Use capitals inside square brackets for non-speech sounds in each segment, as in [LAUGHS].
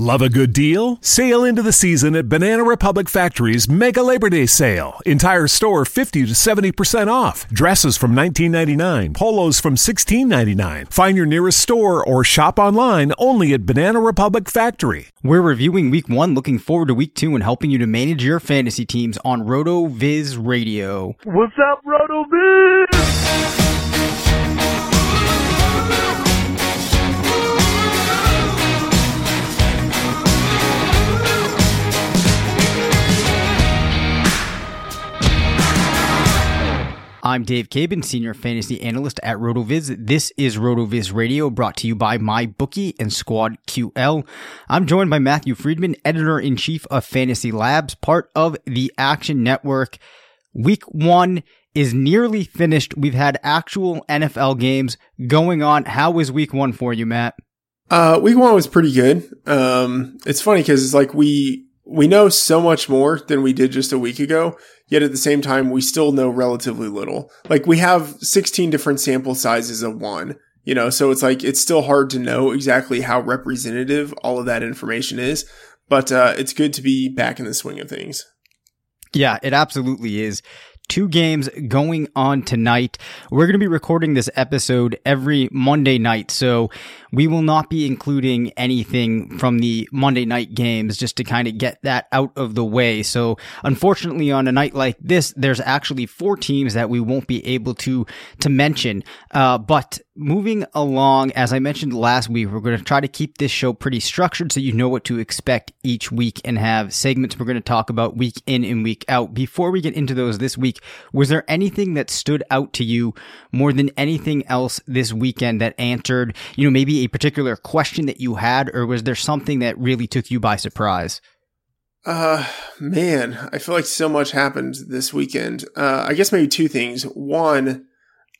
Love a good deal? Sail into the season at Banana Republic Factory's Mega Labor Day Sale. Entire store 50 to 70% off. Dresses from $19.99, polos from $16.99. Find your nearest store or shop online only at Banana Republic Factory. We're reviewing week one, looking forward to week two, and helping you to manage your fantasy teams on RotoViz Radio. What's up, RotoViz? I'm Dave Cabin, Senior Fantasy Analyst at RotoViz. This is RotoViz Radio, brought to you by MyBookie and Squad QL. I'm joined by Matthew Freedman, Editor-in-Chief of Fantasy Labs, part of the Action Network. Week one is nearly finished. We've had actual NFL games going on. How was week one for you, Matt? Uh, week one was pretty good. Um, it's funny because it's like we we know so much more than we did just a week ago. Yet at the same time, we still know relatively little. Like we have 16 different sample sizes of one, you know, so it's like, it's still hard to know exactly how representative all of that information is. But, uh, it's good to be back in the swing of things. Yeah, it absolutely is two games going on tonight. We're going to be recording this episode every Monday night, so we will not be including anything from the Monday night games just to kind of get that out of the way. So, unfortunately, on a night like this, there's actually four teams that we won't be able to to mention. Uh, but moving along, as I mentioned last week, we're going to try to keep this show pretty structured so you know what to expect each week and have segments we're going to talk about week in and week out. Before we get into those this week, was there anything that stood out to you more than anything else this weekend that answered, you know, maybe a particular question that you had, or was there something that really took you by surprise? Uh, man, I feel like so much happened this weekend. Uh, I guess maybe two things. One,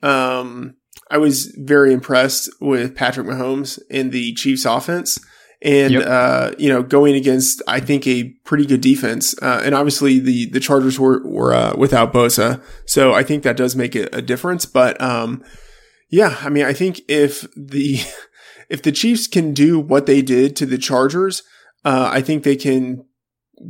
um, I was very impressed with Patrick Mahomes in the Chiefs offense. And, yep. uh, you know, going against, I think, a pretty good defense. Uh, and obviously the, the Chargers were, were, uh, without Bosa. So I think that does make a, a difference. But, um, yeah, I mean, I think if the, [LAUGHS] if the Chiefs can do what they did to the Chargers, uh, I think they can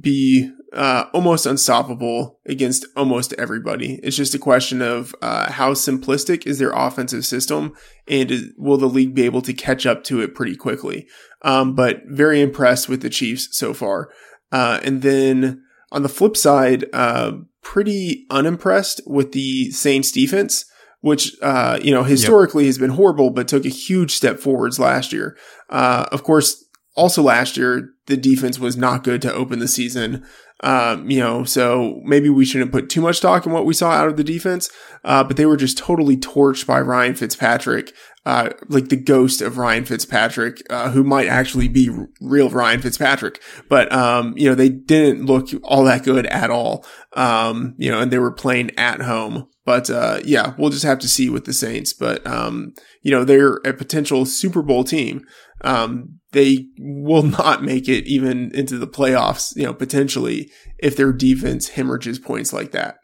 be uh, almost unstoppable against almost everybody. It's just a question of uh, how simplistic is their offensive system, and is, will the league be able to catch up to it pretty quickly? Um, but very impressed with the Chiefs so far. Uh, and then on the flip side, uh, pretty unimpressed with the Saints defense. Which, uh, you know, historically yep. has been horrible, but took a huge step forwards last year. Uh, of course, also last year, the defense was not good to open the season. Um, you know, so maybe we shouldn't put too much stock in what we saw out of the defense. Uh, but they were just totally torched by Ryan Fitzpatrick, uh, like the ghost of Ryan Fitzpatrick, uh, who might actually be r- real Ryan Fitzpatrick. But, um, you know, they didn't look all that good at all. Um, you know, and they were playing at home. But, uh, yeah, we'll just have to see with the Saints. But, um, you know, they're a potential Super Bowl team. Um, they will [LAUGHS] not make it even into the playoffs, you know, potentially if their defense hemorrhages points like that.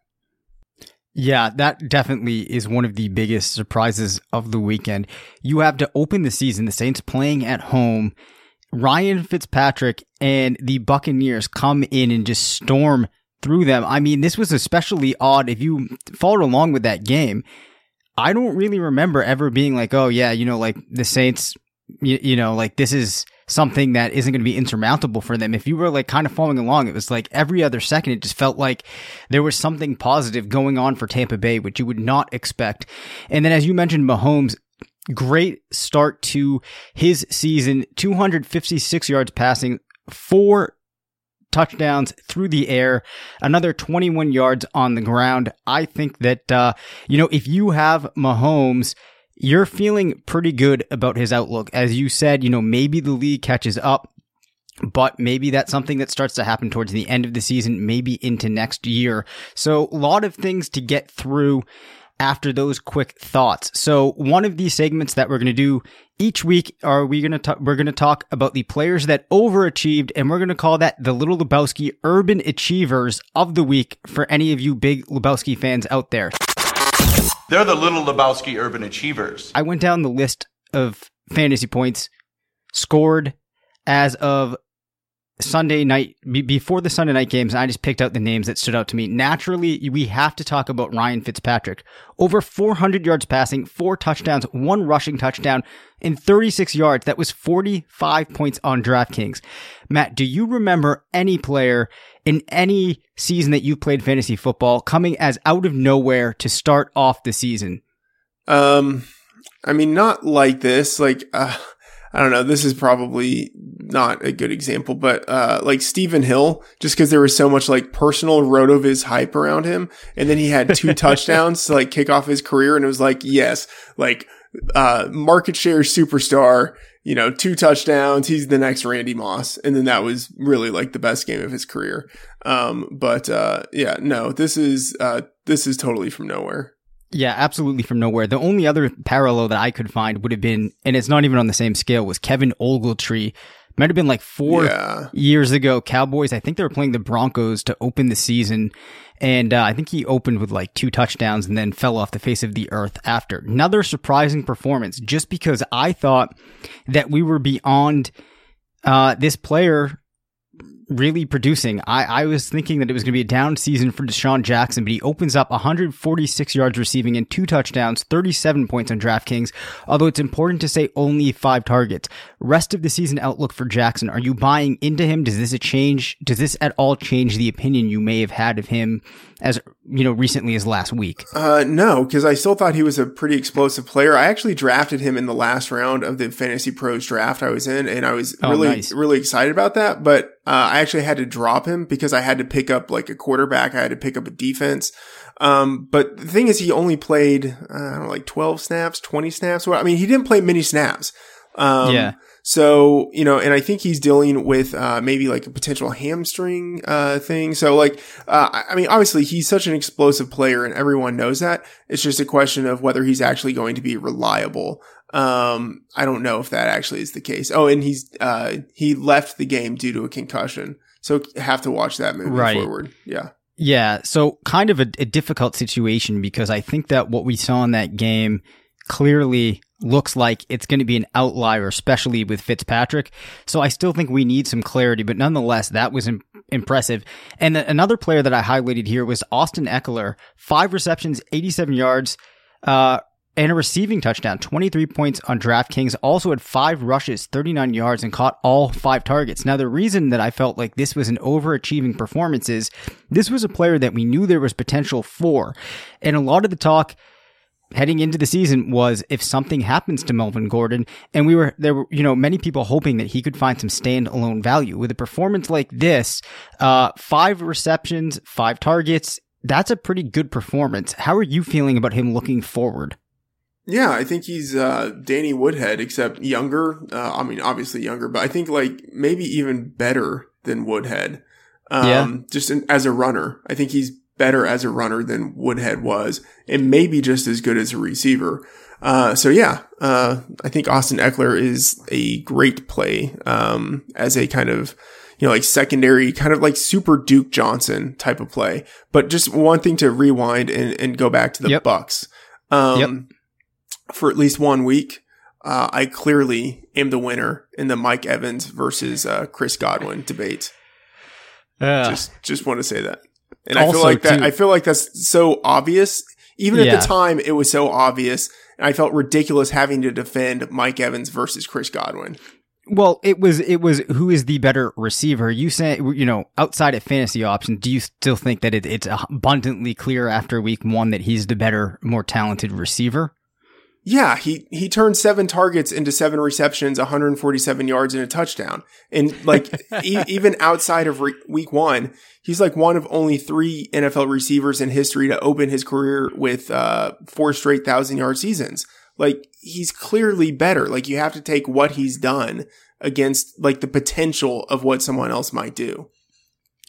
Yeah, that definitely is one of the biggest surprises of the weekend. You have to open the season, the Saints playing at home. Ryan Fitzpatrick and the Buccaneers come in and just storm through them. I mean, this was especially odd if you followed along with that game. I don't really remember ever being like, oh, yeah, you know, like the Saints, you, you know, like this is something that isn't going to be insurmountable for them. If you were like kind of following along, it was like every other second, it just felt like there was something positive going on for Tampa Bay, which you would not expect. And then, as you mentioned, Mahomes, great start to his season 256 yards passing, four touchdowns through the air, another 21 yards on the ground. I think that, uh, you know, if you have Mahomes, you're feeling pretty good about his outlook. As you said, you know, maybe the league catches up, but maybe that's something that starts to happen towards the end of the season, maybe into next year. So a lot of things to get through after those quick thoughts. So one of these segments that we're going to do each week are we going to talk, we're going to talk about the players that overachieved and we're going to call that the little Lebowski urban achievers of the week for any of you big Lebowski fans out there. They're the little Lebowski urban achievers. I went down the list of fantasy points scored as of Sunday night, be- before the Sunday night games. I just picked out the names that stood out to me. Naturally, we have to talk about Ryan Fitzpatrick. Over 400 yards passing, four touchdowns, one rushing touchdown, and 36 yards. That was 45 points on DraftKings. Matt, do you remember any player in any season that you played fantasy football coming as out of nowhere to start off the season? Um, I mean, not like this. Like, uh, I don't know. This is probably not a good example, but uh, like Stephen Hill, just because there was so much like personal Rotoviz hype around him, and then he had two [LAUGHS] touchdowns to like kick off his career, and it was like, yes, like uh, market share superstar. You know, two touchdowns. He's the next Randy Moss, and then that was really like the best game of his career. Um, but uh, yeah, no, this is uh, this is totally from nowhere. Yeah, absolutely from nowhere. The only other parallel that I could find would have been, and it's not even on the same scale, was Kevin Ogletree. Might have been like four Yeah. years ago. Cowboys, I think they were playing the Broncos to open the season. And uh, I think he opened with like two touchdowns and then fell off the face of the earth after. Another surprising performance just because I thought that we were beyond uh, this player really producing. I, I was thinking that it was going to be a down season for DeSean Jackson, but he opens up 146 yards receiving and two touchdowns, 37 points on DraftKings. Although it's important to say only five targets. Rest of the season outlook for Jackson. Are you buying into him? Does this a change? Does this at all change the opinion you may have had of him as you know recently as last week? Uh, no, because I still thought he was a pretty explosive player. I actually drafted him in the last round of the Fantasy Pros draft I was in, and I was Oh, really, nice. really excited about that. But uh, I actually had to drop him because I had to pick up like a quarterback. I had to pick up a defense. Um, but the thing is, he only played, uh, I don't know, like 12 snaps, 20 snaps. Well, I mean, he didn't play many snaps. Um, Yeah. So, you know, and I think he's dealing with, uh, maybe like a potential hamstring, uh, thing. So like, uh, I- mean, obviously he's such an explosive player and everyone knows that. It's just a question of whether he's actually going to be reliable. Um, I don't know if that actually is the case. Oh, and he's, uh, he left the game due to a concussion. So have to watch that moving Right. forward. Yeah. Yeah, so kind of a, a difficult situation because I think that what we saw in that game clearly looks like it's going to be an outlier, especially with Fitzpatrick. So I still think we need some clarity, but nonetheless, that was im- impressive. And th- another player that I highlighted here was Austin Ekeler, five receptions, 87 yards, uh, and a receiving touchdown, 23 points on DraftKings. Also had five rushes, 39 yards, and caught all five targets. Now, the reason that I felt like this was an overachieving performance is this was a player that we knew there was potential for. And a lot of the talk heading into the season was if something happens to Melvin Gordon, and we were there were you know many people hoping that he could find some standalone value with a performance like this, uh, five receptions, five targets. That's a pretty good performance. How are you feeling about him looking forward? Yeah, I think he's uh, Danny Woodhead, except younger. Uh, I mean, obviously younger, but I think like maybe even better than Woodhead. Um, Yeah. Just in, as a runner, I think he's better as a runner than Woodhead was, and maybe just as good as a receiver. Uh, so yeah, uh, I think Austin Ekeler is a great play um, as a kind of you know like secondary, kind of like super Duke Johnson type of play. But just one thing to rewind and, and go back to the Yep. Bucks. Um, Yep. For at least one week, uh, I clearly am the winner in the Mike Evans versus uh, Chris Godwin debate. Just just want to say that. And I feel Also, like that too- I feel like that's so obvious. Even at the time it was so obvious. And I felt ridiculous having to defend Mike Evans versus Chris Godwin. Well, it was it was who is the better receiver? You say you know outside of fantasy options, do you still think that it, it's abundantly clear after week one that he's the better, more talented receiver? Yeah, he he turned seven targets into seven receptions, 147 yards and a touchdown. And like [LAUGHS] e- even outside of re- week 1, he's like one of only 3 NFL receivers in history to open his career with uh four straight 1000-yard seasons. Like he's clearly better. Like you have to take what he's done against like the potential of what someone else might do.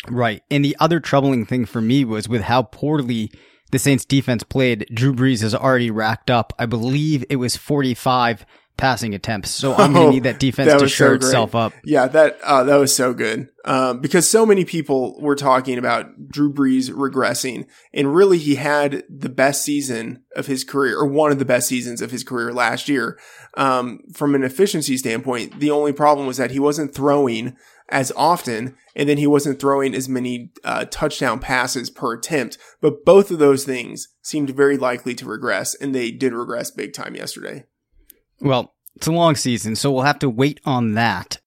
Right. And the other troubling thing for me was with how poorly the Saints defense played. Drew Brees has already racked up, I believe it was 45 passing attempts. So I'm going Oh, to need that defense that to shore so itself up. Yeah, that uh, that was so good um, because so many people were talking about Drew Brees regressing, and really he had the best season of his career, or one of the best seasons of his career last year. Um, from an efficiency standpoint, the only problem was that he wasn't throwing as often, and then he wasn't throwing as many uh, touchdown passes per attempt. But both of those things seemed very likely to regress, and they did regress big time yesterday. Well, it's a long season, so we'll have to wait on that.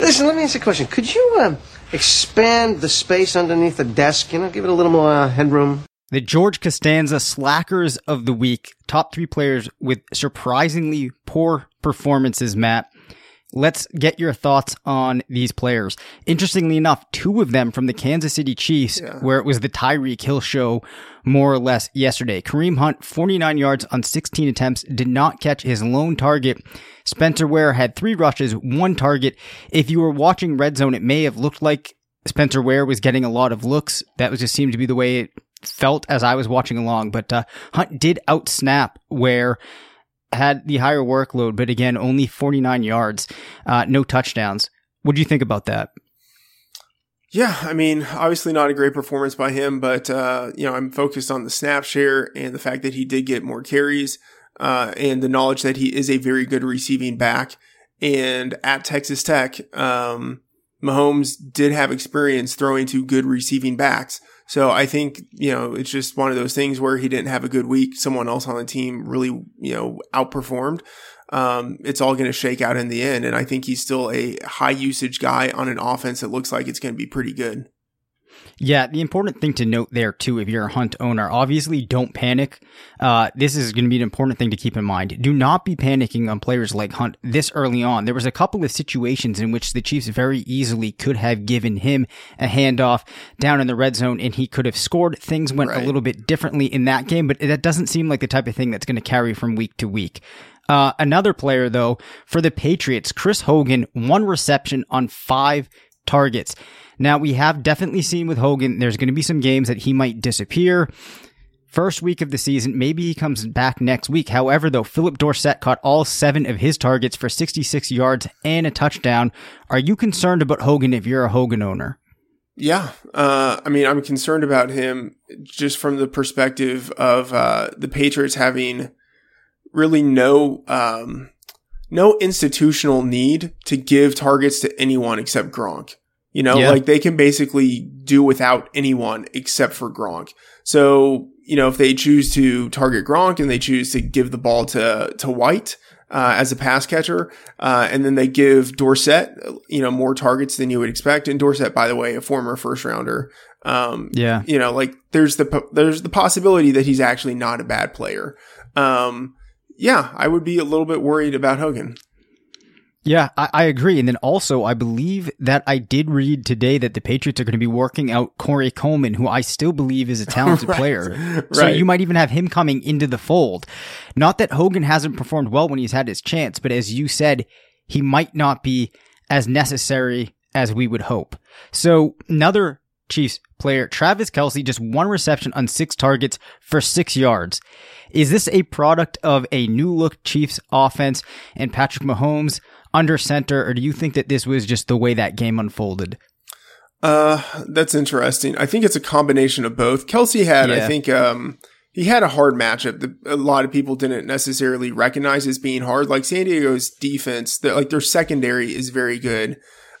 Listen, let me ask you a question. Could you uh, expand the space underneath the desk? You know, give it a little more uh, headroom. The George Costanza slackers of the week, top three players with surprisingly poor performances, Matt. Let's get your thoughts on these players. Interestingly enough, two of them from the Kansas City Chiefs, where it was the Tyreek Hill show more or less yesterday. Kareem Hunt, 49 yards on 16 attempts, did not catch his lone target. Spencer Ware had three rushes, one target. If you were watching Red Zone, it may have looked like Spencer Ware was getting a lot of looks. That was just seemed to be the way it felt as I was watching along. But uh, Hunt did outsnap Ware, had the higher workload, but again, only 49 yards, uh, no touchdowns. What do you think about that? Yeah, I mean, obviously not a great performance by him, but uh, you know, I'm focused on the snap share and the fact that he did get more carries, uh, and the knowledge that he is a very good receiving back. And at Texas Tech, um, Mahomes did have experience throwing to good receiving backs. So I think, you know, it's just one of those things where he didn't have a good week. Someone else on the team really, you know, outperformed. Um, it's all going to shake out in the end. And I think he's still a high usage guy on an offense that looks like it's going to be pretty good. Yeah, the important thing to note there too, if you're a Hunt owner, obviously don't panic. Uh, this is going to be an important thing to keep in mind. Do not be panicking on players like Hunt this early on. There was a couple of situations in which the Chiefs very easily could have given him a handoff down in the red zone and he could have scored. Things went Right. a little bit differently in that game, but that doesn't seem like the type of thing that's going to carry from week to week. Uh, another player though, for the Patriots, Chris Hogan, one reception on five targets. Now we have definitely seen with Hogan, there's going to be some games that he might disappear. First week of the season, maybe he comes back next week. However, though, Phillip Dorsett caught all seven of his targets for 66 yards and a touchdown. Are you concerned about Hogan if you're a Hogan owner? Yeah. Uh, I mean, I'm concerned about him just from the perspective of uh, the Patriots having really no um, no institutional need to give targets to anyone except Gronk. You know, Yeah. like they can basically do without anyone except for Gronk. So, you know, if they choose to target Gronk and they choose to give the ball to to White uh, as a pass catcher, uh, and then they give Dorsett, you know, more targets than you would expect. And Dorsett, by the way, a former first rounder. Um, Yeah. you know, like there's the po- there's the possibility that he's actually not a bad player. um, yeah, I would be a little bit worried about Hogan. Yeah, I, I, agree. And then also, I believe that I did read today that the Patriots are going to be working out Corey Coleman, who I still believe is a [LAUGHS] talented right. player. So right. you might even have him coming into the fold. Not that Hogan hasn't performed well when he's had his chance, but as you said, he might not be as necessary as we would hope. So another Chiefs player, Travis Kelce, just one reception on six targets for six yards. Is this a product of a new look Chiefs offense and Patrick Mahomes under center, or do you think that this was just the way that game unfolded? Uh, that's interesting. I think it's a combination of both. Kelce had, yeah. I think, um, he had a hard matchup that a lot of people didn't necessarily recognize as being hard. Like San Diego's defense, that like their secondary is very good.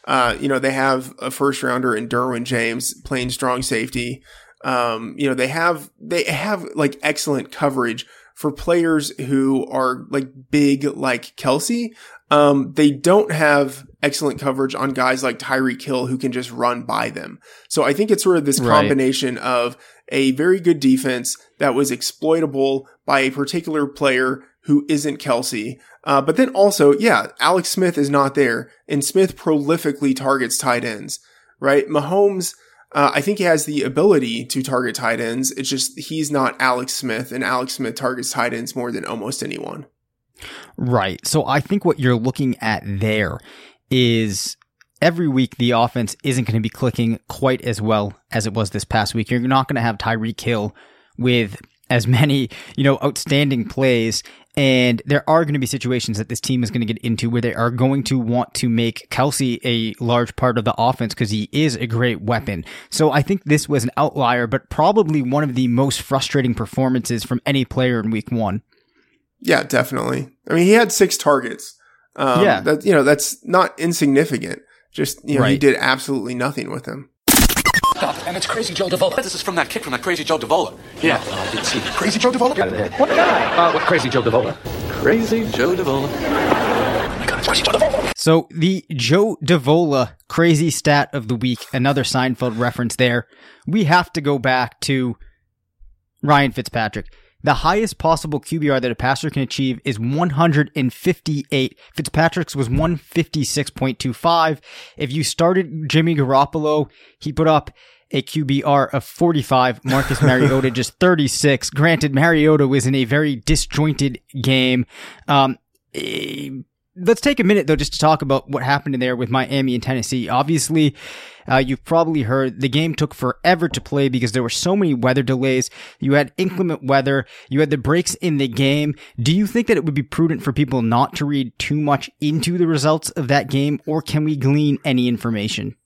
Uh, you know, they have a first rounder in Derwin James playing strong safety. Um, you know, they have, they have like excellent coverage for players who are like big like Kelce. Um, they don't have excellent coverage on guys like Tyreek Hill who can just run by them. So I think it's sort of this combination right. of a very good defense that was exploitable by a particular player who isn't Kelce. Uh, but then also, yeah, Alex Smith is not there and Smith prolifically targets tight ends, right? Mahomes, uh, I think he has the ability to target tight ends. It's just he's not Alex Smith and Alex Smith targets tight ends more than almost anyone. Right. So I think what you're looking at there is every week the offense isn't going to be clicking quite as well as it was this past week. You're not going to have Tyreek Hill with as many, you know, outstanding plays. And there are going to be situations that this team is going to get into where they are going to want to make Kelce a large part of the offense because he is a great weapon. So I think this was an outlier, but probably one of the most frustrating performances from any player in week one. Yeah, definitely. I mean, he had six targets. Um, yeah, that you know that's not insignificant. Just you know, right. he did absolutely nothing with them. And it's Crazy Joe Davola. This is from that kick from that Crazy Joe Davola. Yeah, uh, I did see. Crazy Joe Davola? What guy? Uh, what Crazy Joe Davola? Crazy Joe Davola. Oh my God, it's Crazy Joe Davola. So the Joe Davola crazy stat of the week, another Seinfeld reference there. We have to go back to Ryan Fitzpatrick. The highest possible QBR that a passer can achieve is 158. Fitzpatrick's was 156.25. If you started Jimmy Garoppolo, he put up a QBR of 45. Marcus [LAUGHS] Mariota just 36. Granted, Mariota was in a very disjointed game. Um, eh, let's take a minute though just to talk about what happened in there with Miami and Tennessee. Obviously, uh, you've probably heard the game took forever to play because there were so many weather delays. You had inclement weather. You had the breaks in the game. Do you think that it would be prudent for people not to read too much into the results of that game, or can we glean any information?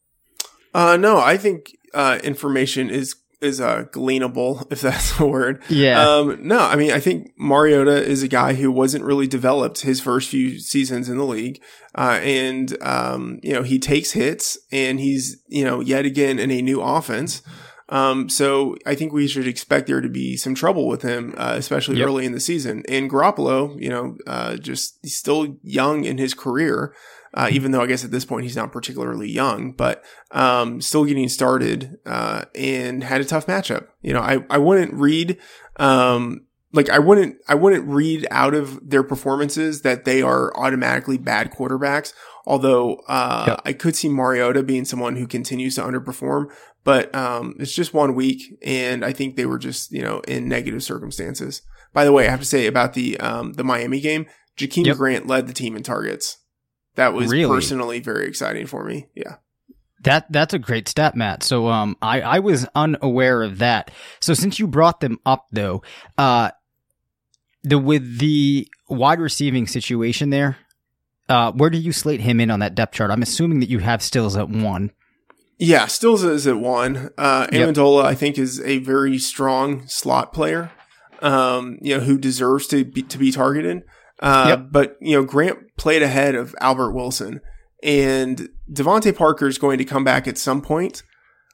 Uh, no, I think uh, information is is uh, gleanable, [LAUGHS] if that's a word. Yeah. Um, no, I mean, I think Mariota is a guy who wasn't really developed his first few seasons in the league. Uh, and, um, you know, he takes hits and he's, you know, yet again in a new offense. Um, so I think we should expect there to be some trouble with him, uh, especially yep. early in the season. And Garoppolo, you know, uh, just he's still young in his career uh, even though I guess at this point he's not particularly young, but um, still getting started uh, and had a tough matchup. You know, I, I wouldn't read um, like I wouldn't I wouldn't read out of their performances that they are automatically bad quarterbacks. Although uh, yep. I could see Mariota being someone who continues to underperform, but um, it's just one week, and I think they were just you know in negative circumstances. By the way, I have to say about the um, the Miami game, Jakeem yep. Grant led the team in targets. That was really? personally very exciting for me. Yeah. That that's a great stat, Matt. So um I, I was unaware of that. So since you brought them up though, uh the with the wide receiving situation there, uh where do you slate him in on that depth chart? I'm assuming that you have Stills at one. Yeah, Stills is at one. Uh Amendola, yep. I think, is a very strong slot player. Um, you know, who deserves to be to be targeted. Uh, yep. But, you know, Grant played ahead of Albert Wilson. And DeVante Parker is going to come back at some point.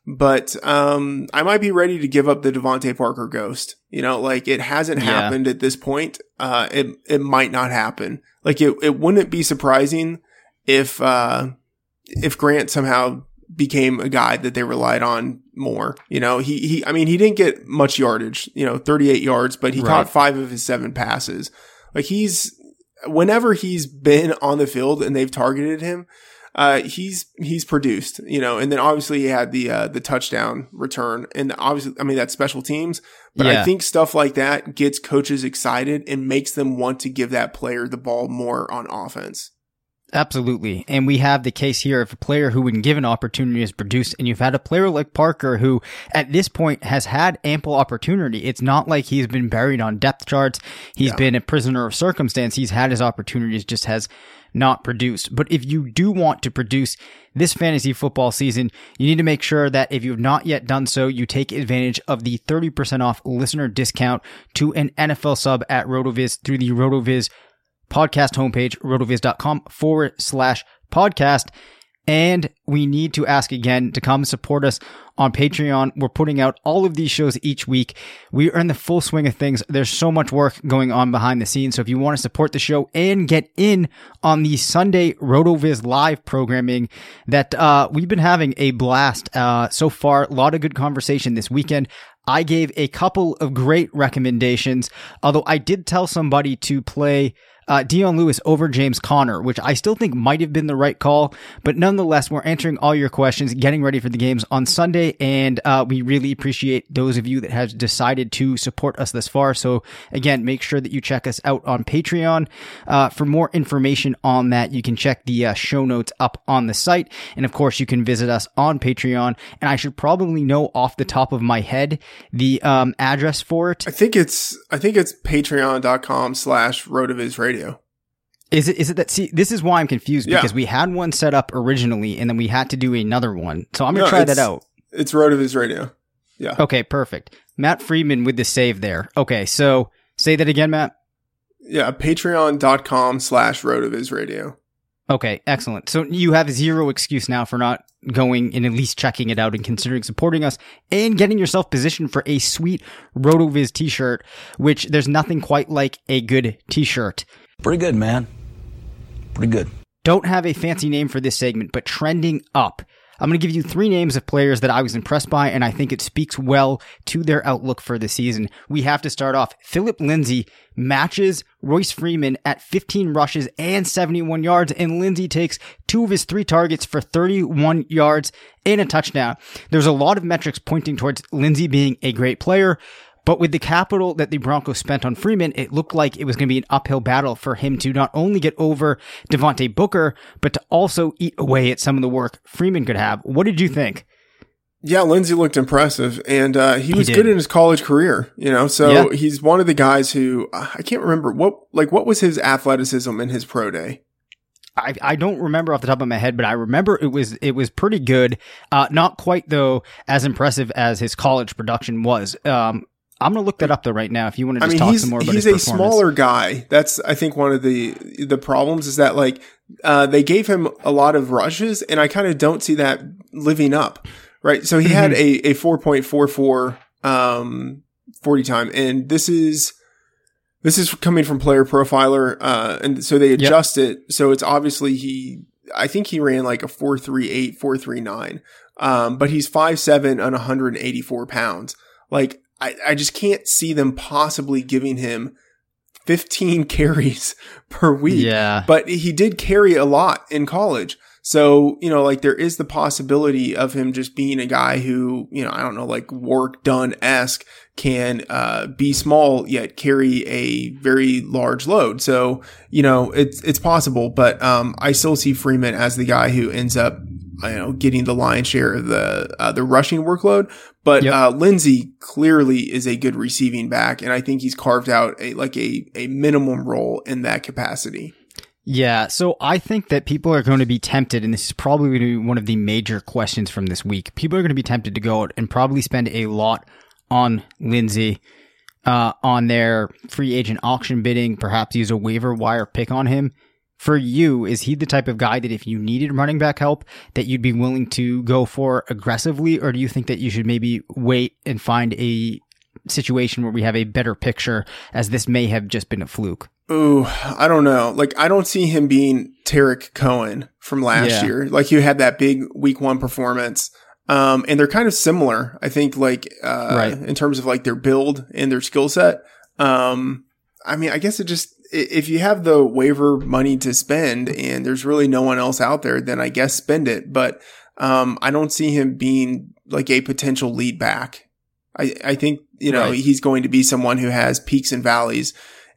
But um, I might be ready to give up the DeVante Parker ghost. You know, like it hasn't yeah. happened at this point. Uh, it it might not happen. Like it it wouldn't be surprising if uh, if Grant somehow became a guy that they relied on more. You know, he, he, I mean, he didn't get much yardage, you know, 38 yards, but he Right. caught five of his seven passes. Like he's, whenever he's been on the field and they've targeted him, uh, he's, he's produced, you know, and then obviously he had the, uh, the touchdown return and obviously, I mean, that's special teams, but I think stuff like that gets coaches excited and makes them want to give that player the ball more on offense. Absolutely. And we have the case here of a player who, when given opportunity, has produced. And you've had a player like Parker who, at this point, has had ample opportunity. It's not like he's been buried on depth charts. He's Yeah. been a prisoner of circumstance. He's had his opportunities, just has not produced. But if you do want to produce this fantasy football season, you need to make sure that if you have not yet done so, you take advantage of the 30% off listener discount to an NFL sub at RotoViz through the RotoViz podcast homepage, rotoviz.com forward slash podcast. And we need to ask again to come support us on Patreon. We're putting out all of these shows each week. We are in the full swing of things. There's so much work going on behind the scenes. So if you want to support the show and get in on the Sunday RotoViz live programming that, uh, we've been having a blast, uh, so far. A lot of good conversation this weekend. I gave a couple of great recommendations, although I did tell somebody to play uh, Dion Lewis over James Conner, which I still think might have been the right call. But nonetheless, we're answering all your questions, getting ready for the games on Sunday, and uh, we really appreciate those of you that have decided to support us this far. So again, make sure that you check us out on Patreon. Uh, for more information on that, you can check the uh, show notes up on the site, and of course, you can visit us on Patreon. And I should probably know off the top of my head the um, address for it. I think it's, I think it's patreon.com slash rotoviz radio. Is it is it that see this is why I'm confused Yeah. because we had one set up originally and then we had to do another one. So I'm gonna No, try that out. It's rotoviz radio. Yeah. Okay, perfect. Matt Freedman with the save there. Okay, so say that again, Matt. Yeah. Patreon.com slash rotoviz radio. Okay, excellent. So you have zero excuse now for not going and at least checking it out and considering supporting us and getting yourself positioned for a sweet RotoViz t-shirt, which there's nothing quite like a good t-shirt. Pretty good, man. Pretty good. don't have a fancy name for this segment, but trending up. I'm going to give you three names of players that I was impressed by, and I think it speaks well to their outlook for the season. We have to start off. Phillip Lindsay matches Royce Freeman at 15 rushes and 71 yards, and Lindsay takes two of his three targets for 31 yards and a touchdown. There's a lot of metrics pointing towards Lindsay being a great player. But with the capital that the Broncos spent on Freeman, it looked like it was going to be an uphill battle for him to not only get over Devontae Booker, but to also eat away at some of the work Freeman could have. What did you think? Yeah, Lindsay looked impressive, and uh, he He was did. good in his college career. You know, so Yeah. he's one of the guys who I can't remember what like what was his athleticism in his pro day. I, I don't remember off the top of my head, but I remember it was it was pretty good. Uh, not quite though as impressive as his college production was. Um, I'm gonna look that up though right now. If you want to I just mean, talk he's some more about it. he's a smaller guy. That's I think one of the the problems is that like uh, they gave him a lot of rushes, and I kind of don't see that living up. Right, so he had Mm-hmm. a a four four um forty time, and this is. This is coming from Player Profiler, uh, and so they adjust it. So it's obviously he. I think he ran like a four three eight, four three nine, um, but he's five seven and 184 pounds. Like I, I just can't see them possibly giving him 15 [LAUGHS] carries per week. Yeah. But he did carry a lot in college. So, you know, like there is the possibility of him just being a guy who, you know, I don't know, like Warrick Dunn esque can, uh, be small yet carry a very large load. So, you know, it's, it's possible, but, um, I still see Freeman as the guy who ends up, you know, getting the lion's share of the, uh, the rushing workload. But, Yep. uh, Lindsay clearly is a good receiving back. And I think he's carved out a, like a, a minimum role in that capacity. Yeah, so I think that people are going to be tempted, and this is probably going to be one of the major questions from this week. People are going to be tempted to go out and probably spend a lot on Lindsay uh, on their free agent auction bidding, perhaps use a waiver wire pick on him. For you, is he the type of guy that if you needed running back help, that you'd be willing to go for aggressively, or do you think that you should maybe wait and find a situation where we have a better picture, as this may have just been a fluke? Ooh, I don't know. Like, I don't see him being Tarik Cohen from last Yeah. year. Like, you had that big week one performance. Um, and they're kind of similar, I think, like, uh, Right. in terms of like their build and their skill set. Um, I mean, I guess it just, if you have the waiver money to spend and there's really no one else out there, then I guess spend it. But, um, I don't see him being like a potential lead back. I, I think, you know, Right. he's going to be someone who has peaks and valleys.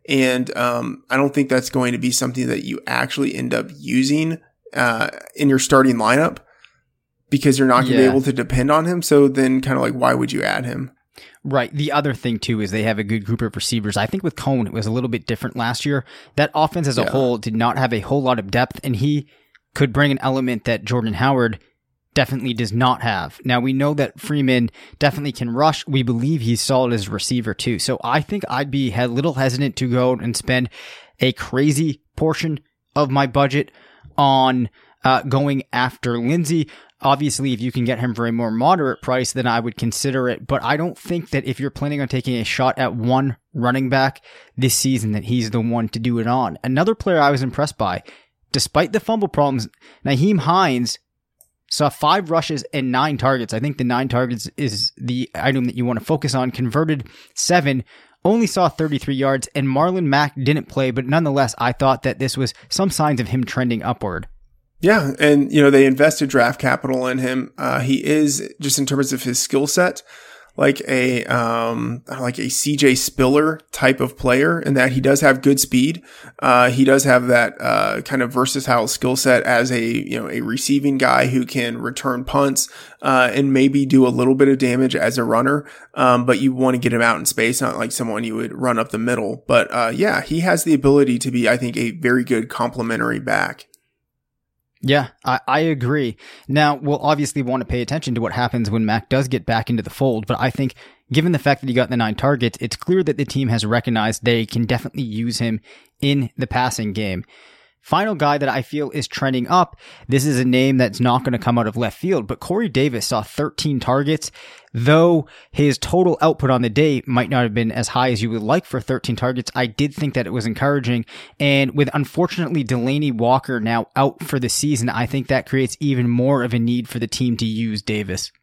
And, um, I don't think that's going to be something that you actually end up using, uh, in your starting lineup because you're not going to Yeah. be able to depend on him. So then kind of like, why would you add him? Right. The other thing too is they have a good group of receivers. I think with Cohen it was a little bit different last year. That offense as a whole did not have a whole lot of depth, and he could bring an element that Jordan Howard definitely does not have. Now we know that Freeman definitely can rush. We believe he's solid as a receiver too. So I think I'd be a little hesitant to go and spend a crazy portion of my budget on uh, going after Lindsay. Obviously, if you can get him for a more moderate price, then I would consider it. But I don't think that if you're planning on taking a shot at one running back this season, that he's the one to do it on. Another player I was impressed by, despite the fumble problems, Nyheim Hines saw five rushes and nine targets. I think the nine targets is the item that you want to focus on. Converted seven, only saw 33 yards, and Marlon Mack didn't play, but nonetheless, I thought that this was some signs of him trending upward. Yeah, and you know they invested draft capital in him. Uh, he is just in terms of his skill set, like a um, like a CJ Spiller type of player, in that he does have good speed. Uh, he does have that uh, kind of versatile skill set as a you know a receiving guy who can return punts uh, and maybe do a little bit of damage as a runner. Um, but you want to get him out in space, not like someone you would run up the middle. But uh, yeah, he has the ability to be, I think, a very good complementary back. Yeah, I, I agree. Now, we'll obviously want to pay attention to what happens when Mack does get back into the fold, but I think given the fact that he got the nine targets, it's clear that the team has recognized they can definitely use him in the passing game. Final guy that I feel is trending up. This is a name that's not going to come out of left field, but Corey Davis saw 13 targets, though his total output on the day might not have been as high as you would like for 13 targets. I did think that it was encouraging. And with unfortunately Delanie Walker now out for the season, I think that creates even more of a need for the team to use Davis.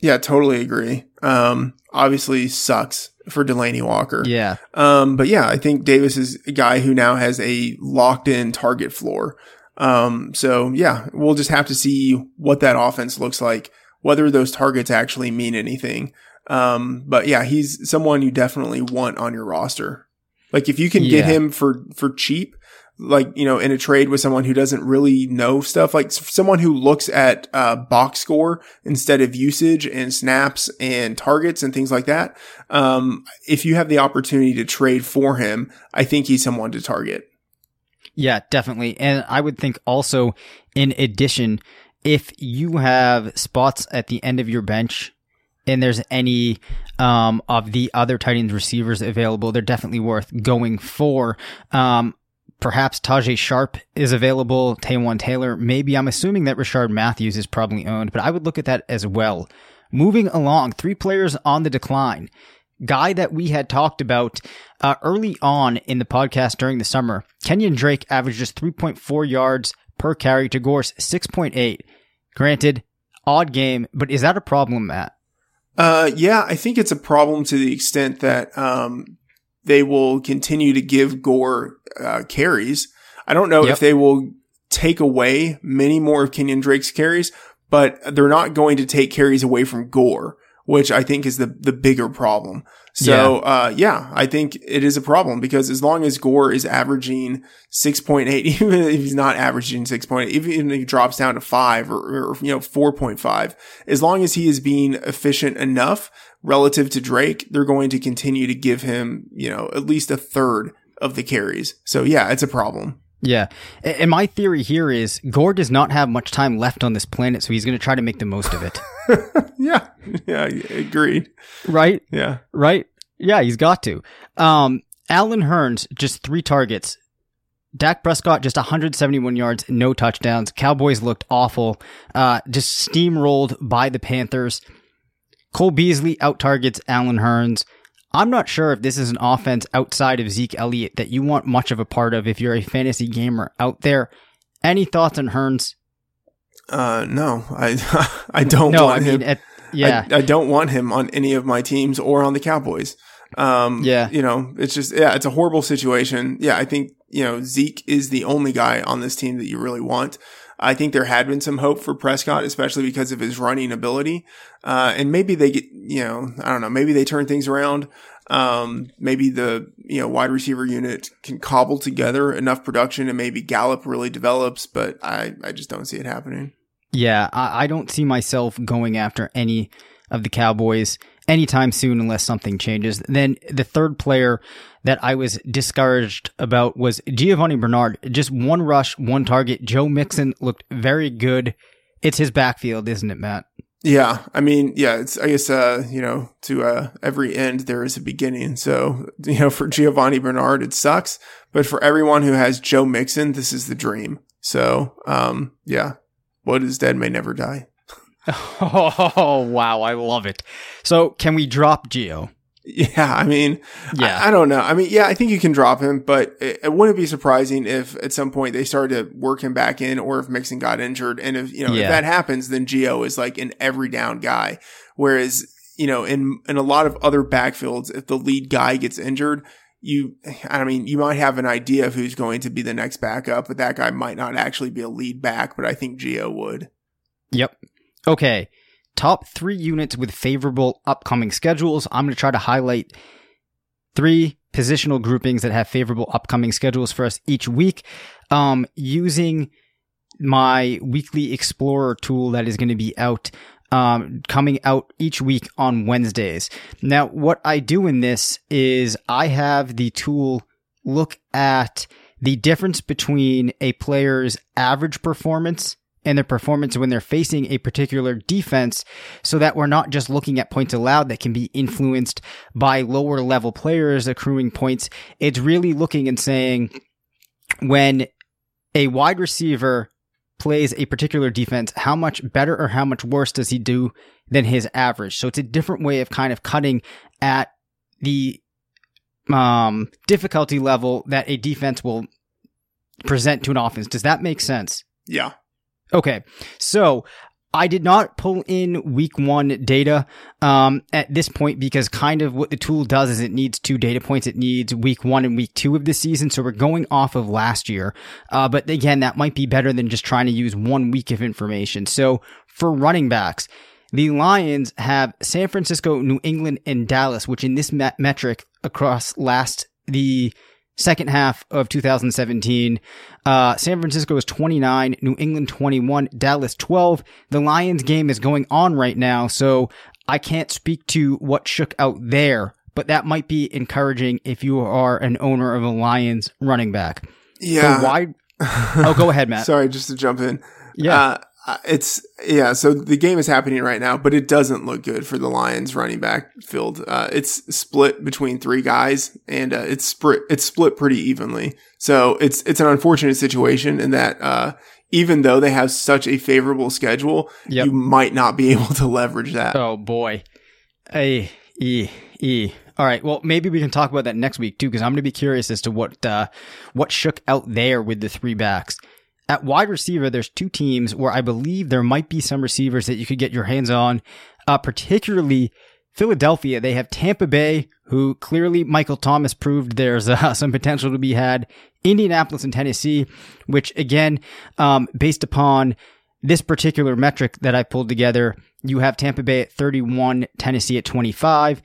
Yeah, totally agree. Um, obviously sucks for Delanie Walker. Yeah. Um, but yeah, I think Davis is a guy who now has a locked in target floor. Um, so yeah, we'll just have to see what that offense looks like, whether those targets actually mean anything. Um, but yeah, he's someone you definitely want on your roster. Like if you can get him for, for cheap, like, you know, in a trade with someone who doesn't really know stuff, like someone who looks at, uh, box score instead of usage and snaps and targets and things like that. Um, if you have the opportunity to trade for him, I think he's someone to target. Yeah, definitely. And I would think also, in addition, if you have spots at the end of your bench and there's any um, of the other tight ends receivers available, they're definitely worth going for. Um, perhaps Tajae Sharpe is available, Taywan Taylor. Maybe I'm assuming that Rishard Matthews is probably owned, but I would look at that as well. Moving along, three players on the decline guy that we had talked about uh, early on in the podcast during the summer. Kenyon Drake averages 3.4 yards per carry to Gore's 6.8. Granted, odd game, but is that a problem, Matt? Uh, yeah, I think it's a problem to the extent that, um, they will continue to give Gore, uh, carries. I don't know Yep. if they will take away many more of Kenyon Drake's carries, but they're not going to take carries away from Gore, which I think is the, the bigger problem. So, uh, yeah, I think it is a problem because as long as Gore is averaging 6.8, [LAUGHS] even if he's not averaging 6.8, even if he drops down to five or, or, you know, 4.5, as long as he is being efficient enough relative to Drake, they're going to continue to give him, you know, at least a third of the carries. So yeah, it's a problem. Yeah. And my theory here is Gore does not have much time left on this planet, so he's going to try to make the most of it. [LAUGHS] Yeah. Yeah. Agreed. right? Yeah. Right? Yeah, he's got to. Um, Allen Hurns, just three targets. Dak Prescott, just 171 yards, no touchdowns. Cowboys looked awful. Uh, just steamrolled by the Panthers. Cole Beasley out targets Allen Hurns. I'm not sure if this is an offense outside of Zeke Elliott that you want much of a part of if you're a fantasy gamer out there. Any thoughts on Hurns? Uh, no, I [LAUGHS] I don't No, want I him. mean, at, yeah, I, I don't want him on any of my teams or on the Cowboys. Um, Yeah. you know, it's just yeah, it's a horrible situation. Yeah, I think you know Zeke is the only guy on this team that you really want. I think there had been some hope for Prescott, especially because of his running ability. Uh, and maybe they get, you know, I don't know, maybe they turn things around. Um, maybe the, you know, wide receiver unit can cobble together enough production and maybe Gallup really develops, but I, I just don't see it happening. Yeah, I, I don't see myself going after any of the Cowboys anytime soon unless something changes. Then the third player that I was discouraged about was Giovani Bernard. Just one rush, one target. Joe Mixon looked very good. It's his backfield, isn't it, Matt? Yeah, I mean, yeah, it's I guess uh, you know, to uh every end there is a beginning. So, [LAUGHS] you know, for Giovani Bernard it sucks, but for everyone who has Joe Mixon, this is the dream. So, um, yeah. What is dead may never die. [LAUGHS] Oh, wow. I love it. So, can we drop Gio? Yeah, I mean, Yeah. I, I don't know. I mean, yeah, I think you can drop him, but it, it wouldn't be surprising if at some point they started to work him back in, or if Mixon got injured, and if you know Yeah. if that happens, then Gio is like an every down guy. Whereas you know in in a lot of other backfields, if the lead guy gets injured, you I mean you might have an idea of who's going to be the next backup, but that guy might not actually be a lead back. But I think Gio would. Yep. Okay. Top three units with favorable upcoming schedules. I'm going to try to highlight three positional groupings that have favorable upcoming schedules for us each week um, using my weekly explorer tool that is going to be out um, coming out each week on wednesdays now what i do in this is i have the tool look at the difference between a player's average performance and their performance when they're facing a particular defense so that we're not just looking at points allowed that can be influenced by lower level players accruing points. It's really looking and saying when a wide receiver plays a particular defense, how much better or how much worse does he do than his average? So it's a different way of kind of cutting at the um, difficulty level that a defense will present to an offense. Does that make sense? Yeah. Okay, so I did not pull in week one data um, at this point because kind of what the tool does is it needs two data points. It needs week one and week two of the season. So we're going off of last year. Uh, but again, that might be better than just trying to use one week of information. So for running backs, the Lions have San Francisco, New England, and Dallas, which in this met- metric across last the second half of 2017. Uh, San Francisco is 29, New England 21, Dallas 12. The Lions game is going on right now, so I can't speak to what shook out there, but that might be encouraging if you are an owner of a Lions running back. Yeah. So why? [LAUGHS] Oh, go ahead, Matt. Sorry, just to jump in. Yeah. Uh, it's yeah. So the game is happening right now, but it doesn't look good for the Lions running back field. Uh, it's split between three guys, and uh, it's split it's split pretty evenly. So it's it's an unfortunate situation in that uh, even though they have such a favorable schedule, Yep. you might not be [LAUGHS] able to leverage that. Oh boy. A E E. All right. Well, maybe we can talk about that next week too, because I'm going to be curious as to what uh, what shook out there with the three backs. At wide receiver, there's two teams where I believe there might be some receivers that you could get your hands on. Uh, particularly Philadelphia. They have Tampa Bay, who clearly Michael Thomas proved there's [LAUGHS] uh, some potential to be had. Indianapolis and Tennessee, which again, um, based upon this particular metric that I pulled together, you have Tampa Bay at 31, Tennessee at 25,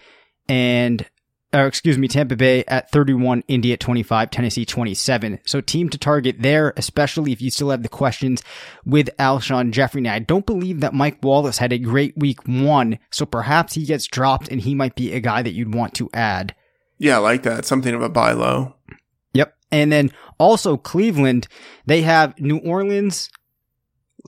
and or excuse me, Tampa Bay at 31, Indy at 25, Tennessee 27. So team to target there, especially if you still have the questions with Alshon Jeffery. Now, I don't believe that Mike Wallace had a great week one, so perhaps he gets dropped and he might be a guy that you'd want to add. Yeah, I like that. Something of a buy low. Yep. And then also Cleveland, they have New Orleans,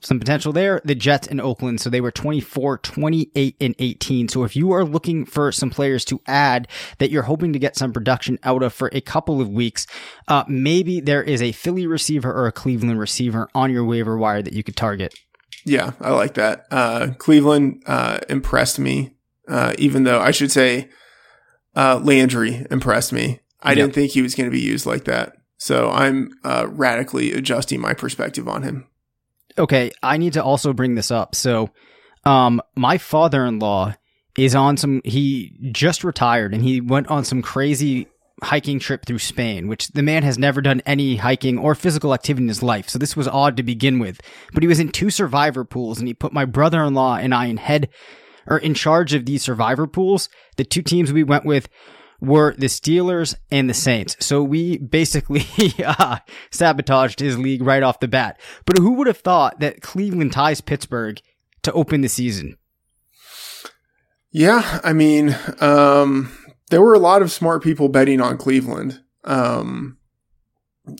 some potential there, the Jets and Oakland. So they were 24, 28, and 18. So if you are looking for some players to add that you're hoping to get some production out of for a couple of weeks, uh, maybe there is a Philly receiver or a Cleveland receiver on your waiver wire that you could target. Yeah, I like that. Uh, Cleveland uh, impressed me, uh, even though I should say uh, Landry impressed me. I Yep. didn't think he was going to be used like that. So I'm uh, radically adjusting my perspective on him. Okay, I need to also bring this up. So, um, my father-in-law is on some. He just retired, and he went on some crazy hiking trip through Spain, which the man has never done any hiking or physical activity in his life. So this was odd to begin with. But he was in two survivor pools, and he put my brother-in-law and I in head or in charge of these survivor pools. The two teams we went with were the Steelers and the Saints. So we basically [LAUGHS] uh, sabotaged his league right off the bat. But who would have thought that Cleveland ties Pittsburgh to open the season? Yeah, I mean, um, there were a lot of smart people betting on Cleveland. Um,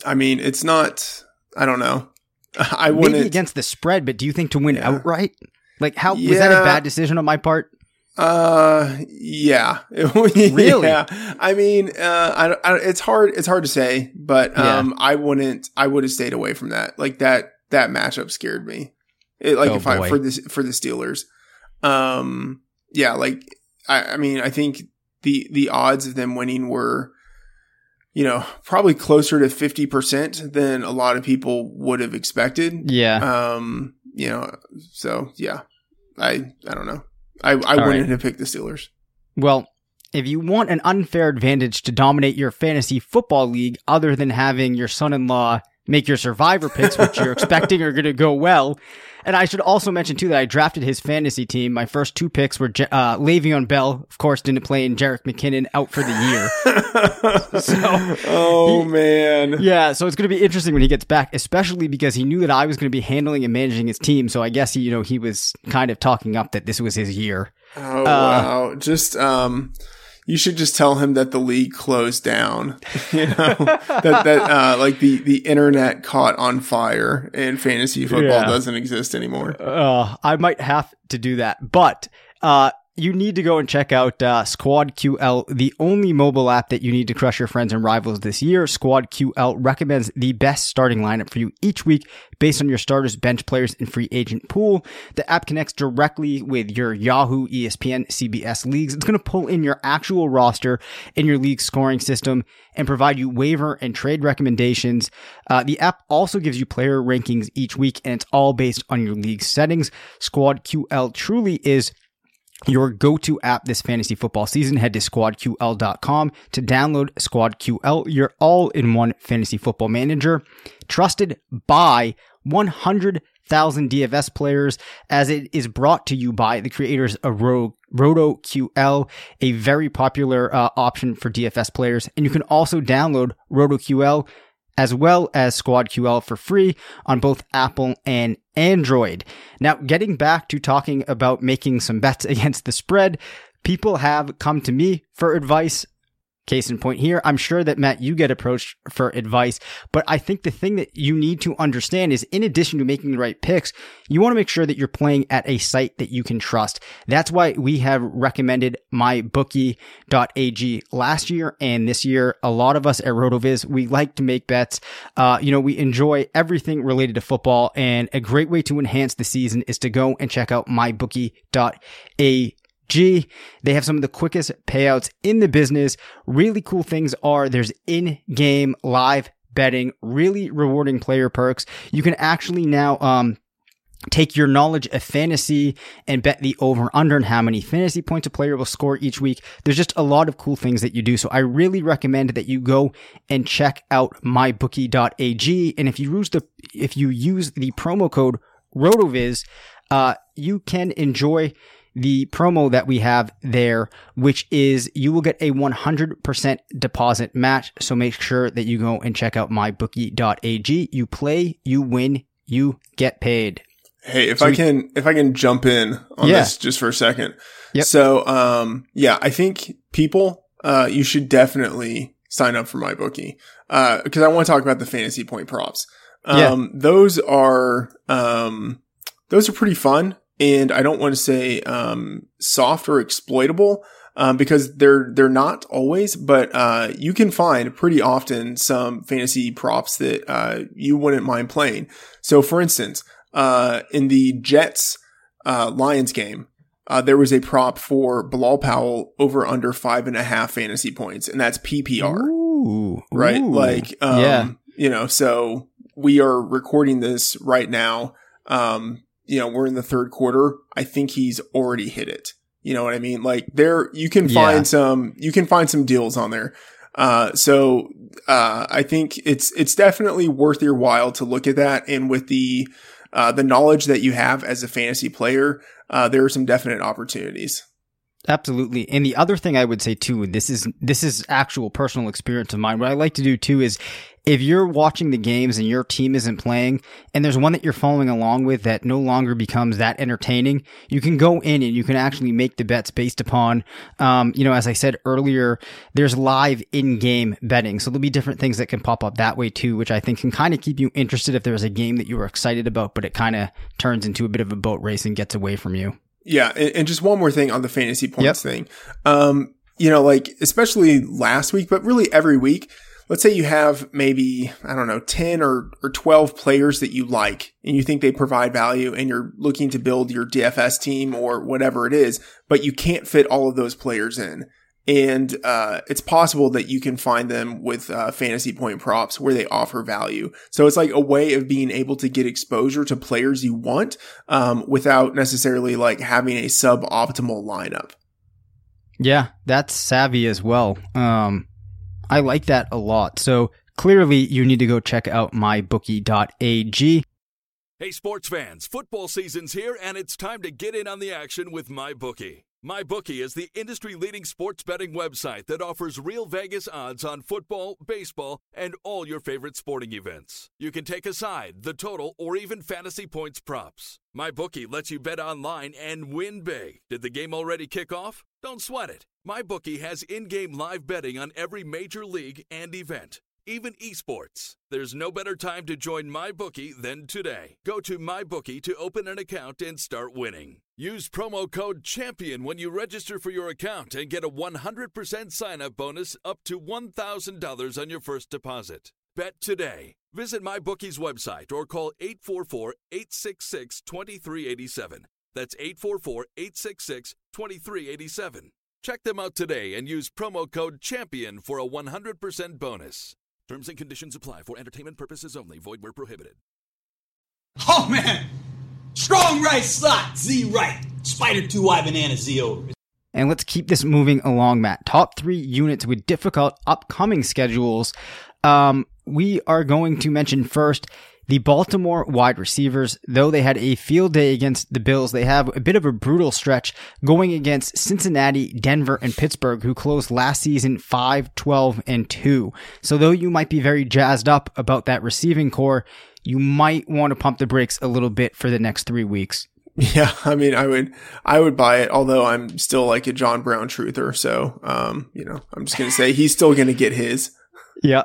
I mean, it's not. I don't know. [LAUGHS] I wouldn't maybe against the spread, but do you think to win yeah. outright? Like, how yeah. was that a bad decision on my part? Uh, yeah, [LAUGHS] really. Yeah. I mean, uh, I, I, it's hard. It's hard to say, but um, yeah. I wouldn't. I would have stayed away from that. Like that. That matchup scared me. It, like oh, if boy. I for this for the Steelers. Um, yeah, like I, I mean, I think the the odds of them winning were, you know, probably closer to fifty percent than a lot of people would have expected. Yeah. Um, you know, so yeah, I I don't know. I, I wouldn't right. have picked the Steelers. Well, if you want an unfair advantage to dominate your fantasy football league other than having your son in law make your survivor picks, which you're [LAUGHS] expecting are going to go well. And I should also mention too that I drafted his fantasy team. My first two picks were uh, Le'Veon Bell, of course, didn't play, and Jerick McKinnon out for the year. [LAUGHS] so, oh he, man, yeah. So it's going to be interesting when he gets back, especially because he knew that I was going to be handling and managing his team. So I guess he, you know, he was kind of talking up that this was his year. Oh uh, wow! Just um, you should just tell him that the league closed down. [LAUGHS] You know that that uh, like the the internet caught on fire and fantasy football yeah. doesn't exist anymore. Uh, I might have to do that, but uh, you need to go and check out uh, Squad QL, the only mobile app that you need to crush your friends and rivals this year. Squad QL recommends the best starting lineup for you each week based on your starters, bench players, and free agent pool. The app connects directly with your Yahoo, ESPN, CBS leagues. It's going to pull in your actual roster in your league scoring system and provide you waiver and trade recommendations. Uh, the app also gives you player rankings each week, and it's all based on your league settings. Squad QL truly is your go-to app this fantasy football season. Head to squadql.com to download SquadQL, your all-in-one fantasy football manager, trusted by 100,000 DFS players as it is brought to you by the creators of Roto RotoQL, a very popular uh, option for DFS players. And you can also download RotoQL as well as SquadQL for free on both Apple and Android. Now, getting back to talking about making some bets [LAUGHS] against the spread, people have come to me for advice Case in point here, I'm sure that Matt, you get approached for advice, but I think the thing that you need to understand is in addition to making the right picks, you want to make sure that you're playing at a site that you can trust. That's why we have recommended mybookie.ag last year and this year. A lot of us at RotoViz, we like to make bets. Uh, you know, we enjoy everything related to football and a great way to enhance the season is to go and check out mybookie.ag G. They have some of the quickest payouts in the business. Really cool things are there's in-game live betting, really rewarding player perks. You can actually now, um, take your knowledge of fantasy and bet the over under and how many fantasy points a player will score each week. There's just a lot of cool things that you do. So I really recommend that you go and check out mybookie.ag. And if you use the, if you use the promo code RotoViz, uh, you can enjoy the promo that we have there, which is you will get a 100% deposit match. So make sure that you go and check out mybookie.ag. You play, you win, you get paid. Hey, if so I we, can, if I can jump in on yeah. this just for a second. Yep. So, um, yeah, I think people, uh, you should definitely sign up for my bookie. Uh, cause I want to talk about the fantasy point props. Um, yeah. those are, um, those are pretty fun and I don't want to say um, soft or exploitable um, because they're they're not always, but uh, you can find pretty often some fantasy props that uh, you wouldn't mind playing. So, for instance, uh, in the Jets uh, Lions game, uh, there was a prop for Bilal Powell over under five and a half fantasy points, and that's PPR, ooh, right? Ooh. Like, um, yeah, you know, so we are recording this right now um, you know, we're in the third quarter. I think he's already hit it. You know what I mean? Like there, you can find Yeah. some, you can find some deals on there. Uh, so, uh, I think it's, it's definitely worth your while to look at that. And with the, uh, the knowledge that you have as a fantasy player, uh, there are some definite opportunities. Absolutely. And the other thing I would say too, and this is this is actual personal experience of mine. What I like to do too is if you're watching the games and your team isn't playing and there's one that you're following along with that no longer becomes that entertaining, you can go in and you can actually make the bets based upon um, you know, as I said earlier, there's live in-game betting. So there'll be different things that can pop up that way too, which I think can kind of keep you interested if there's a game that you were excited about, but it kind of turns into a bit of a boat race and gets away from you. Yeah, and, and just one more thing on the fantasy points Yep. thing. Um, you know, like especially last week, but really every week. Let's say you have maybe I don't know ten or or twelve players that you like, and you think they provide value, and you're looking to build your DFS team or whatever it is, but you can't fit all of those players in. And uh, it's possible that you can find them with uh, fantasy point props where they offer value. So it's like a way of being able to get exposure to players you want um, without necessarily like having a suboptimal lineup. Yeah, that's savvy as well. Um, I like that a lot. So clearly, you need to go check out mybookie.ag. Hey, sports fans, football season's here, and it's time to get in on the action with MyBookie. MyBookie is the industry leading sports betting website that offers real Vegas odds on football, baseball, and all your favorite sporting events. You can take a side, the total, or even fantasy points props. MyBookie lets you bet online and win big. Did the game already kick off? Don't sweat it. MyBookie has in game live betting on every major league and event even esports. There's no better time to join MyBookie than today. Go to MyBookie to open an account and start winning. Use promo code CHAMPION when you register for your account and get a 100% sign up bonus up to $1,000 on your first deposit. Bet today. Visit MyBookie's website or call 844 866 2387. That's 844 866 2387. Check them out today and use promo code CHAMPION for a 100% bonus. Terms and conditions apply for entertainment purposes only. Void where prohibited. Oh man! Strong right slot, Z right. Spider 2Y banana Z over. And let's keep this moving along, Matt. Top three units with difficult upcoming schedules. Um, we are going to mention first the Baltimore wide receivers. Though they had a field day against the Bills, they have a bit of a brutal stretch going against Cincinnati, Denver, and Pittsburgh, who closed last season 5, 12, and 2. So though you might be very jazzed up about that receiving core, you might want to pump the brakes a little bit for the next three weeks. [LAUGHS] Yeah, I mean, I would, I would buy it. Although I'm still like a John Brown truther, so um, you know, I'm just gonna say he's still gonna get his. Yeah.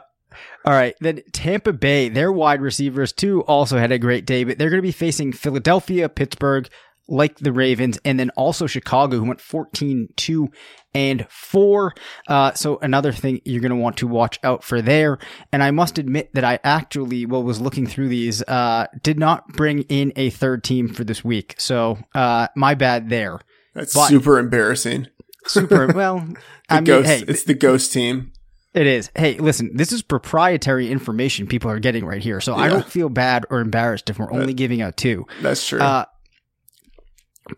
All right. Then Tampa Bay, their wide receivers too also had a great day, but they're going to be facing Philadelphia, Pittsburgh, like the Ravens, and then also Chicago, who went 14 2 and 4. Uh, so another thing you're going to want to watch out for there. And I must admit that I actually, well, was looking through these, uh, did not bring in a third team for this week. So, uh, my bad there. That's But- super embarrassing. Super. [LAUGHS] Well, I mean, ghost, hey, it's the ghost team. It is. Hey, listen, this is proprietary information people are getting right here. So I don't feel bad or embarrassed if we're only giving out two. That's true. Uh,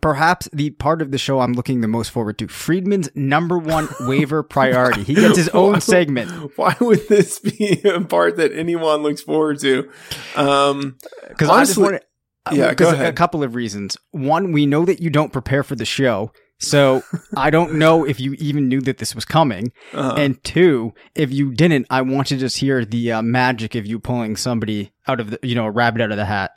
perhaps the part of the show I'm looking the most forward to Freedman's number one [LAUGHS] waiver priority. He gets his own segment. Why would this be a part that anyone looks forward to? Um, Because I just honestly- want to. Yeah, go A couple of reasons. One, we know that you don't prepare for the show. So I don't know if you even knew that this was coming. Uh-huh. And two, if you didn't, I want to just hear the uh, magic of you pulling somebody out of the, you know, a rabbit out of the hat.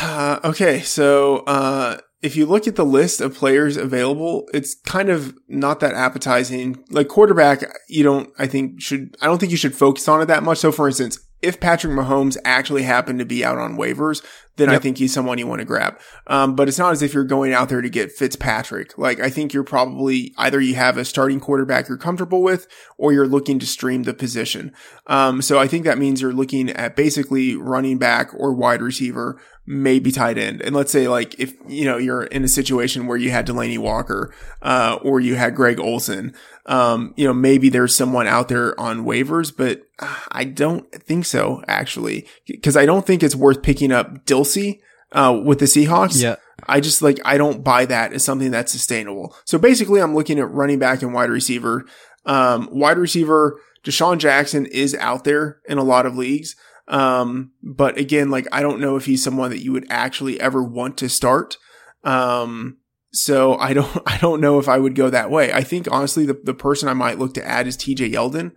Uh, [SIGHS] okay, so uh, if you look at the list of players available, it's kind of not that appetizing. Like quarterback, you don't. I think should. I don't think you should focus on it that much. So, for instance, if Patrick Mahomes actually happened to be out on waivers, then I think he's someone you want to grab. Um, but it's not as if you're going out there to get Fitzpatrick. Like I think you're probably either you have a starting quarterback you're comfortable with, or you're looking to stream the position. Um, so I think that means you're looking at basically running back or wide receiver, maybe tight end. And let's say like if you know you're in a situation where you had Delanie Walker, uh, or you had Greg Olsen, um, you know maybe there's someone out there on waivers, but uh, I don't think so actually, because I don't think it's worth picking up Dissly. uh, with the Seahawks. Yeah. I just like I don't buy that as something that's sustainable. So basically, I'm looking at running back and wide receiver. Um, wide receiver, DeSean Jackson is out there in a lot of leagues. Um, but again, like I don't know if he's someone that you would actually ever want to start. Um, so I don't, [LAUGHS] I don't know if I would go that way. I think honestly, the, the person I might look to add is TJ Yeldon.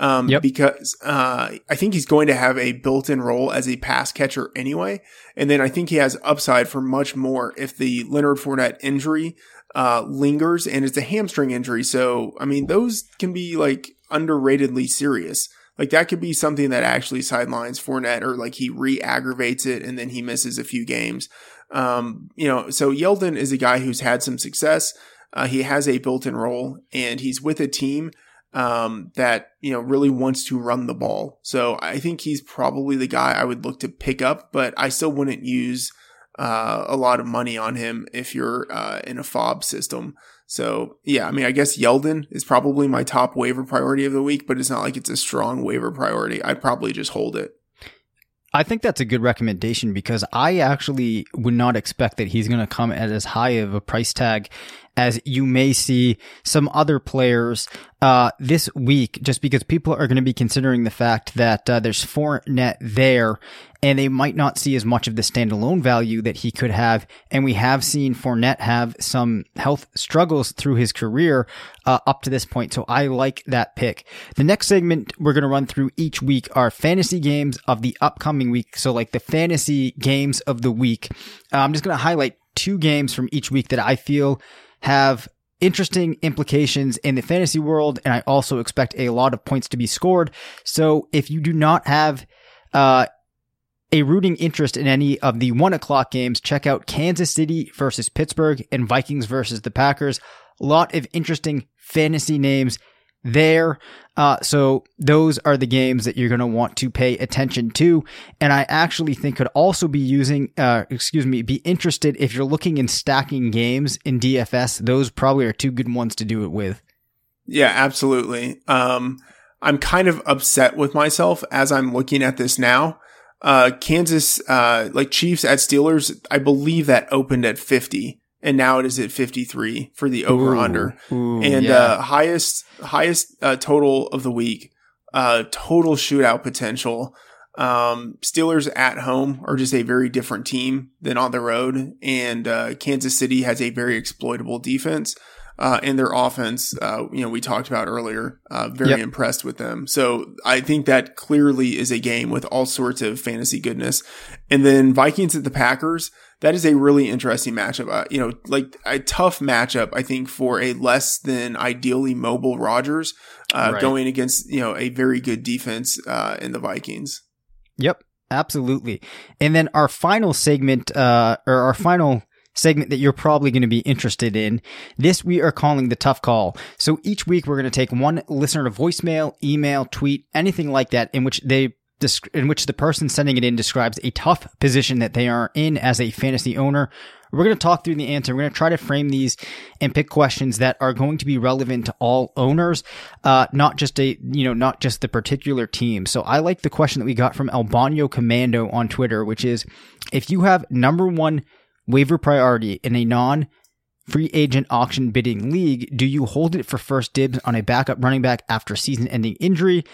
Um, Yep. because, uh, I think he's going to have a built-in role as a pass catcher anyway. And then I think he has upside for much more if the Leonard Fournette injury, uh, lingers and it's a hamstring injury. So, I mean, those can be like underratedly serious. Like that could be something that actually sidelines Fournette or like he re-aggravates it and then he misses a few games. Um, you know, so Yeldon is a guy who's had some success. Uh, he has a built-in role and he's with a team um, that, you know, really wants to run the ball. So I think he's probably the guy I would look to pick up, but I still wouldn't use, uh, a lot of money on him if you're, uh, in a FAAB system. So yeah, I mean, I guess Yeldon is probably my top waiver priority of the week, but it's not like it's a strong waiver priority. I'd probably just hold it. I think that's a good recommendation because I actually would not expect that he's going to come at as high of a price tag as you may see some other players uh, this week, just because people are going to be considering the fact that uh, there's Fournette there, and they might not see as much of the standalone value that he could have. And we have seen Fournette have some health struggles through his career uh, up to this point, so I like that pick. The next segment we're going to run through each week are fantasy games of the upcoming week. So, like the fantasy games of the week. Uh, I'm just going to highlight two games from each week that I feel have interesting implications in the fantasy world, and I also expect a lot of points to be scored. So if you do not have uh, a rooting interest in any of the one o'clock games, check out Kansas City versus Pittsburgh and Vikings versus the Packers. A lot of interesting fantasy names there. Uh, so those are the games that you're going to want to pay attention to. And I actually think could also be using, uh, excuse me, be interested if you're looking in stacking games in DFS. Those probably are two good ones to do it with. Yeah, absolutely. Um, I'm kind of upset with myself as I'm looking at this now. Uh, Kansas, uh, like Chiefs at Steelers, I believe that opened at 50 and now it is at 53 for the over under Ooh, and, yeah. uh, highest, highest, uh, total of the week, uh, total shootout potential. Um, Steelers at home are just a very different team than on the road. And, uh, Kansas City has a very exploitable defense. Uh, and their offense, uh, you know, we talked about earlier, uh, very Yep. impressed with them. So I think that clearly is a game with all sorts of fantasy goodness. And then Vikings at the Packers, that is a really interesting matchup. Uh, you know, like a tough matchup, I think, for a less than ideally mobile Rodgers, uh, Right. going against, you know, a very good defense, uh, in the Vikings. Yep, absolutely. And then our final segment, uh, or our final segment that you're probably going to be interested in. This we are calling the tough call. So each week we're going to take one listener to voicemail, email, tweet, anything like that in which they in which the person sending it in describes a tough position that they are in as a fantasy owner. We're going to talk through the answer. We're going to try to frame these and pick questions that are going to be relevant to all owners, uh, not just a, you know, not just the particular team. So I like the question that we got from Albano Commando on Twitter, which is if you have number one waiver priority in a non free agent auction bidding league, do you hold it for first dibs on a backup running back after season ending injury,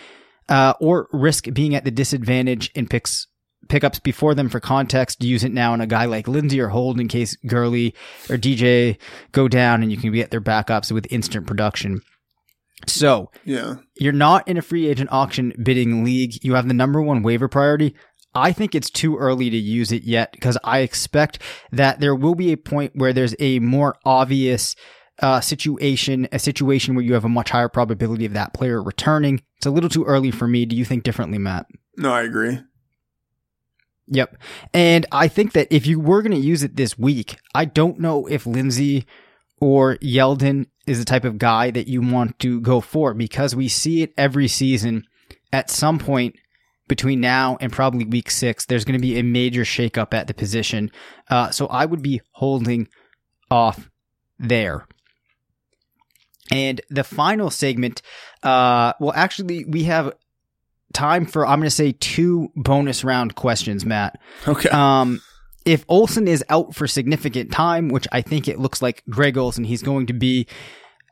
uh, or risk being at the disadvantage in picks pickups before them for context? Use it now on a guy like Lindsay or hold in case Gurley or DJ go down and you can get their backups with instant production. So Yeah. you're not in a free agent auction bidding league. You have the number one waiver priority. I think it's too early to use it yet because I expect that there will be a point where there's a more obvious uh, situation, a situation where you have a much higher probability of that player returning. It's a little too early for me. Do you think differently, Matt? No, I agree. Yep. And I think that if you were going to use it this week, I don't know if Lindsay or Yeldon is the type of guy that you want to go for because we see it every season at some point between now and probably week six, there's going to be a major shakeup at the position. Uh, so I would be holding off there. And the final segment, uh, well, actually, we have time for, I'm going to say two bonus round questions, Matt. Okay. Um, if Olsen is out for significant time, which I think it looks like Greg Olsen, he's going to be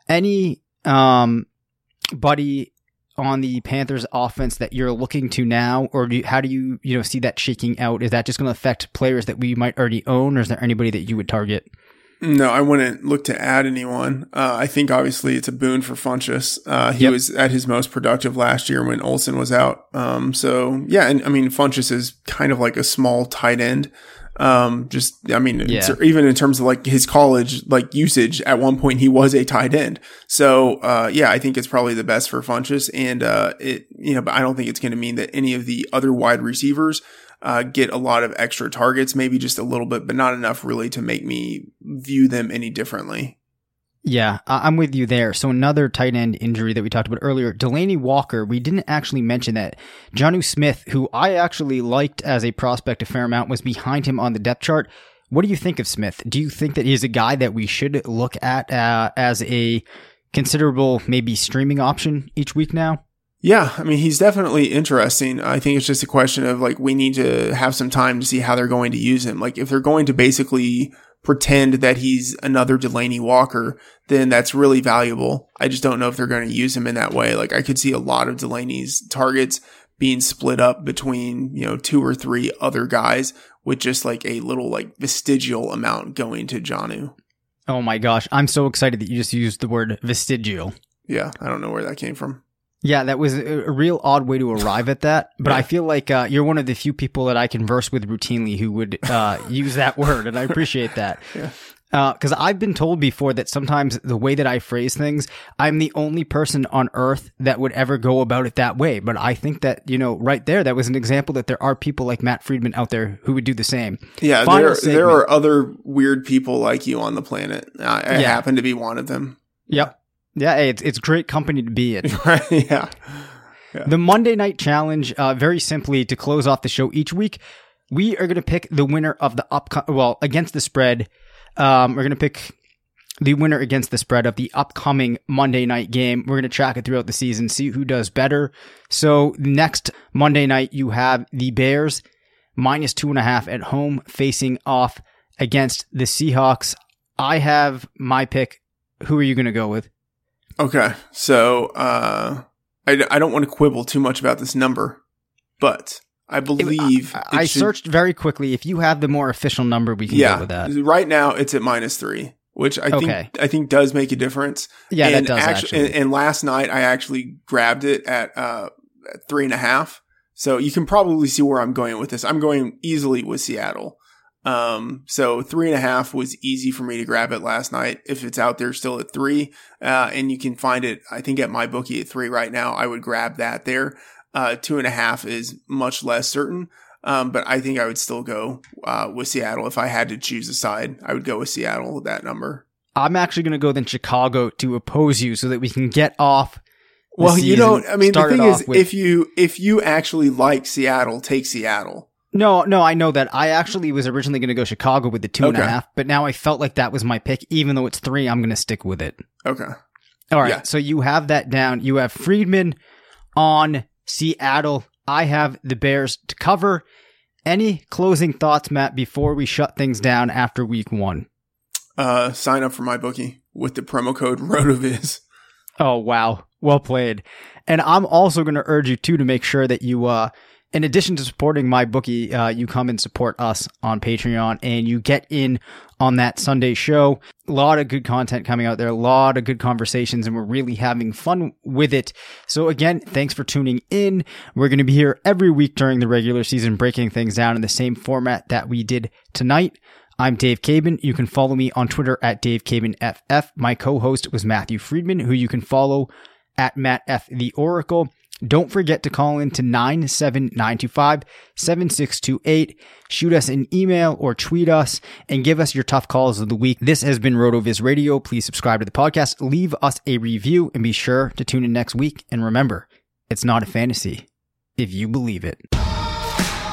any um buddy on the Panthers offense that you're looking to now, or do you, how do you you know see that shaking out? Is that just going to affect players that we might already own, or is there anybody that you would target? No, I wouldn't look to add anyone. Uh, I think obviously it's a boon for Funchess. Uh, he Yep. was at his most productive last year when Olsen was out. Um, so yeah, and I mean Funchess is kind of like a small tight end. Um, just I mean, it's, Yeah. even in terms of like his college like usage, at one point he was a tight end. So uh, yeah, I think it's probably the best for Funchess, and uh, it you know, but I don't think it's going to mean that any of the other wide receivers uh, get a lot of extra targets, maybe just a little bit, but not enough really to make me view them any differently. Yeah, I'm with you there. So another tight end injury that we talked about earlier, Delanie Walker. We didn't actually mention that Jonnu Smith, who I actually liked as a prospect a fair amount, was behind him on the depth chart. What do you think of Smith? Do you think that he's a guy that we should look at uh, as a considerable maybe streaming option each week now? Yeah, I mean, he's definitely interesting. I think it's just a question of like, we need to have some time to see how they're going to use him. Like, if they're going to basically pretend that he's another Delanie Walker, then that's really valuable. I just don't know if they're going to use him in that way. Like, I could see a lot of Delanie's targets being split up between, you know, two or three other guys with just like a little like vestigial amount going to Jonnu. Oh my gosh, I'm so excited that you just used the word vestigial. Yeah, I don't know where that came from. Yeah, that was a, real odd way to arrive at that. But I feel like uh, you're one of the few people that I converse with routinely who would uh, [LAUGHS] use that word, and I appreciate that. [LAUGHS] Yeah. Because I've been told before that sometimes the way that I phrase things, I'm the only person on earth that would ever go about it that way. But I think that, you know, right there, that was an example that there are people like Matt Freedman out there who would do the same. Yeah, there, there are other weird people like you on the planet. I, I Yeah. happen to be one of them. Yep. Yeah, hey, it's, it's great company to be in. [LAUGHS] yeah. The Monday Night Challenge, uh, very simply to close off the show each week, we are going to pick the winner of the upcoming, well, against the spread. Um, we're going to pick the winner against the spread of the upcoming Monday night game. We're going to track it throughout the season, see who does better. So next Monday night, you have the Bears minus two and a half at home facing off against the Seahawks. I have my pick. Who are you going to go with? Okay. So, uh, I, I don't want to quibble too much about this number, but I believe I, I should- searched very quickly. If you have the more official number, we can yeah, go with that. right now it's at minus three, which I think I think does make a difference. Yeah, that and does, actu- actually. And, and last night I actually grabbed it at uh at three and a half. So you can probably see where I'm going with this. I'm going easily with Seattle. Um, so three and a half was easy for me to grab it last night. If it's out there still at three, uh, and you can find it, I think at my bookie at three right now, I would grab that there. Uh, two and a half is much less certain. Um, but I think I would still go, uh, with Seattle. If I had to choose a side, I would go with Seattle with that number. I'm actually going to go then Chicago to oppose you so that we can get off. Well, you don't, I mean, the thing is, with- if you, if you actually like Seattle, take Seattle. No, no, I know that. I actually was originally going to go Chicago with the two and a Okay. half, but now I felt like that was my pick. Even though it's three, I'm going to stick with it. Okay. All right. Yeah. So you have that down. You have Freedman on Seattle. I have the Bears to cover. Any closing thoughts, Matt, before we shut things down after week one? Uh, sign up for my bookie with the promo code [LAUGHS] RotoViz. Oh wow, well played. And I'm also going to urge you too to make sure that you, uh, in addition to supporting my bookie, uh, you come and support us on Patreon and you get in on that Sunday show. A lot of good content coming out there, a lot of good conversations, and we're really having fun with it. So again, thanks for tuning in. We're going to be here every week during the regular season, breaking things down in the same format that we did tonight. I'm Dave Cabin. You can follow me on Twitter at Dave. My co-host was Matthew Freedman, who you can follow at Matt F the Oracle. Don't forget to call in to 97925 7628. Shoot us an email or tweet us and give us your tough calls of the week. This has been RotoViz Radio. Please subscribe to the podcast, leave us a review, and be sure to tune in next week. And remember, it's not a fantasy if you believe it.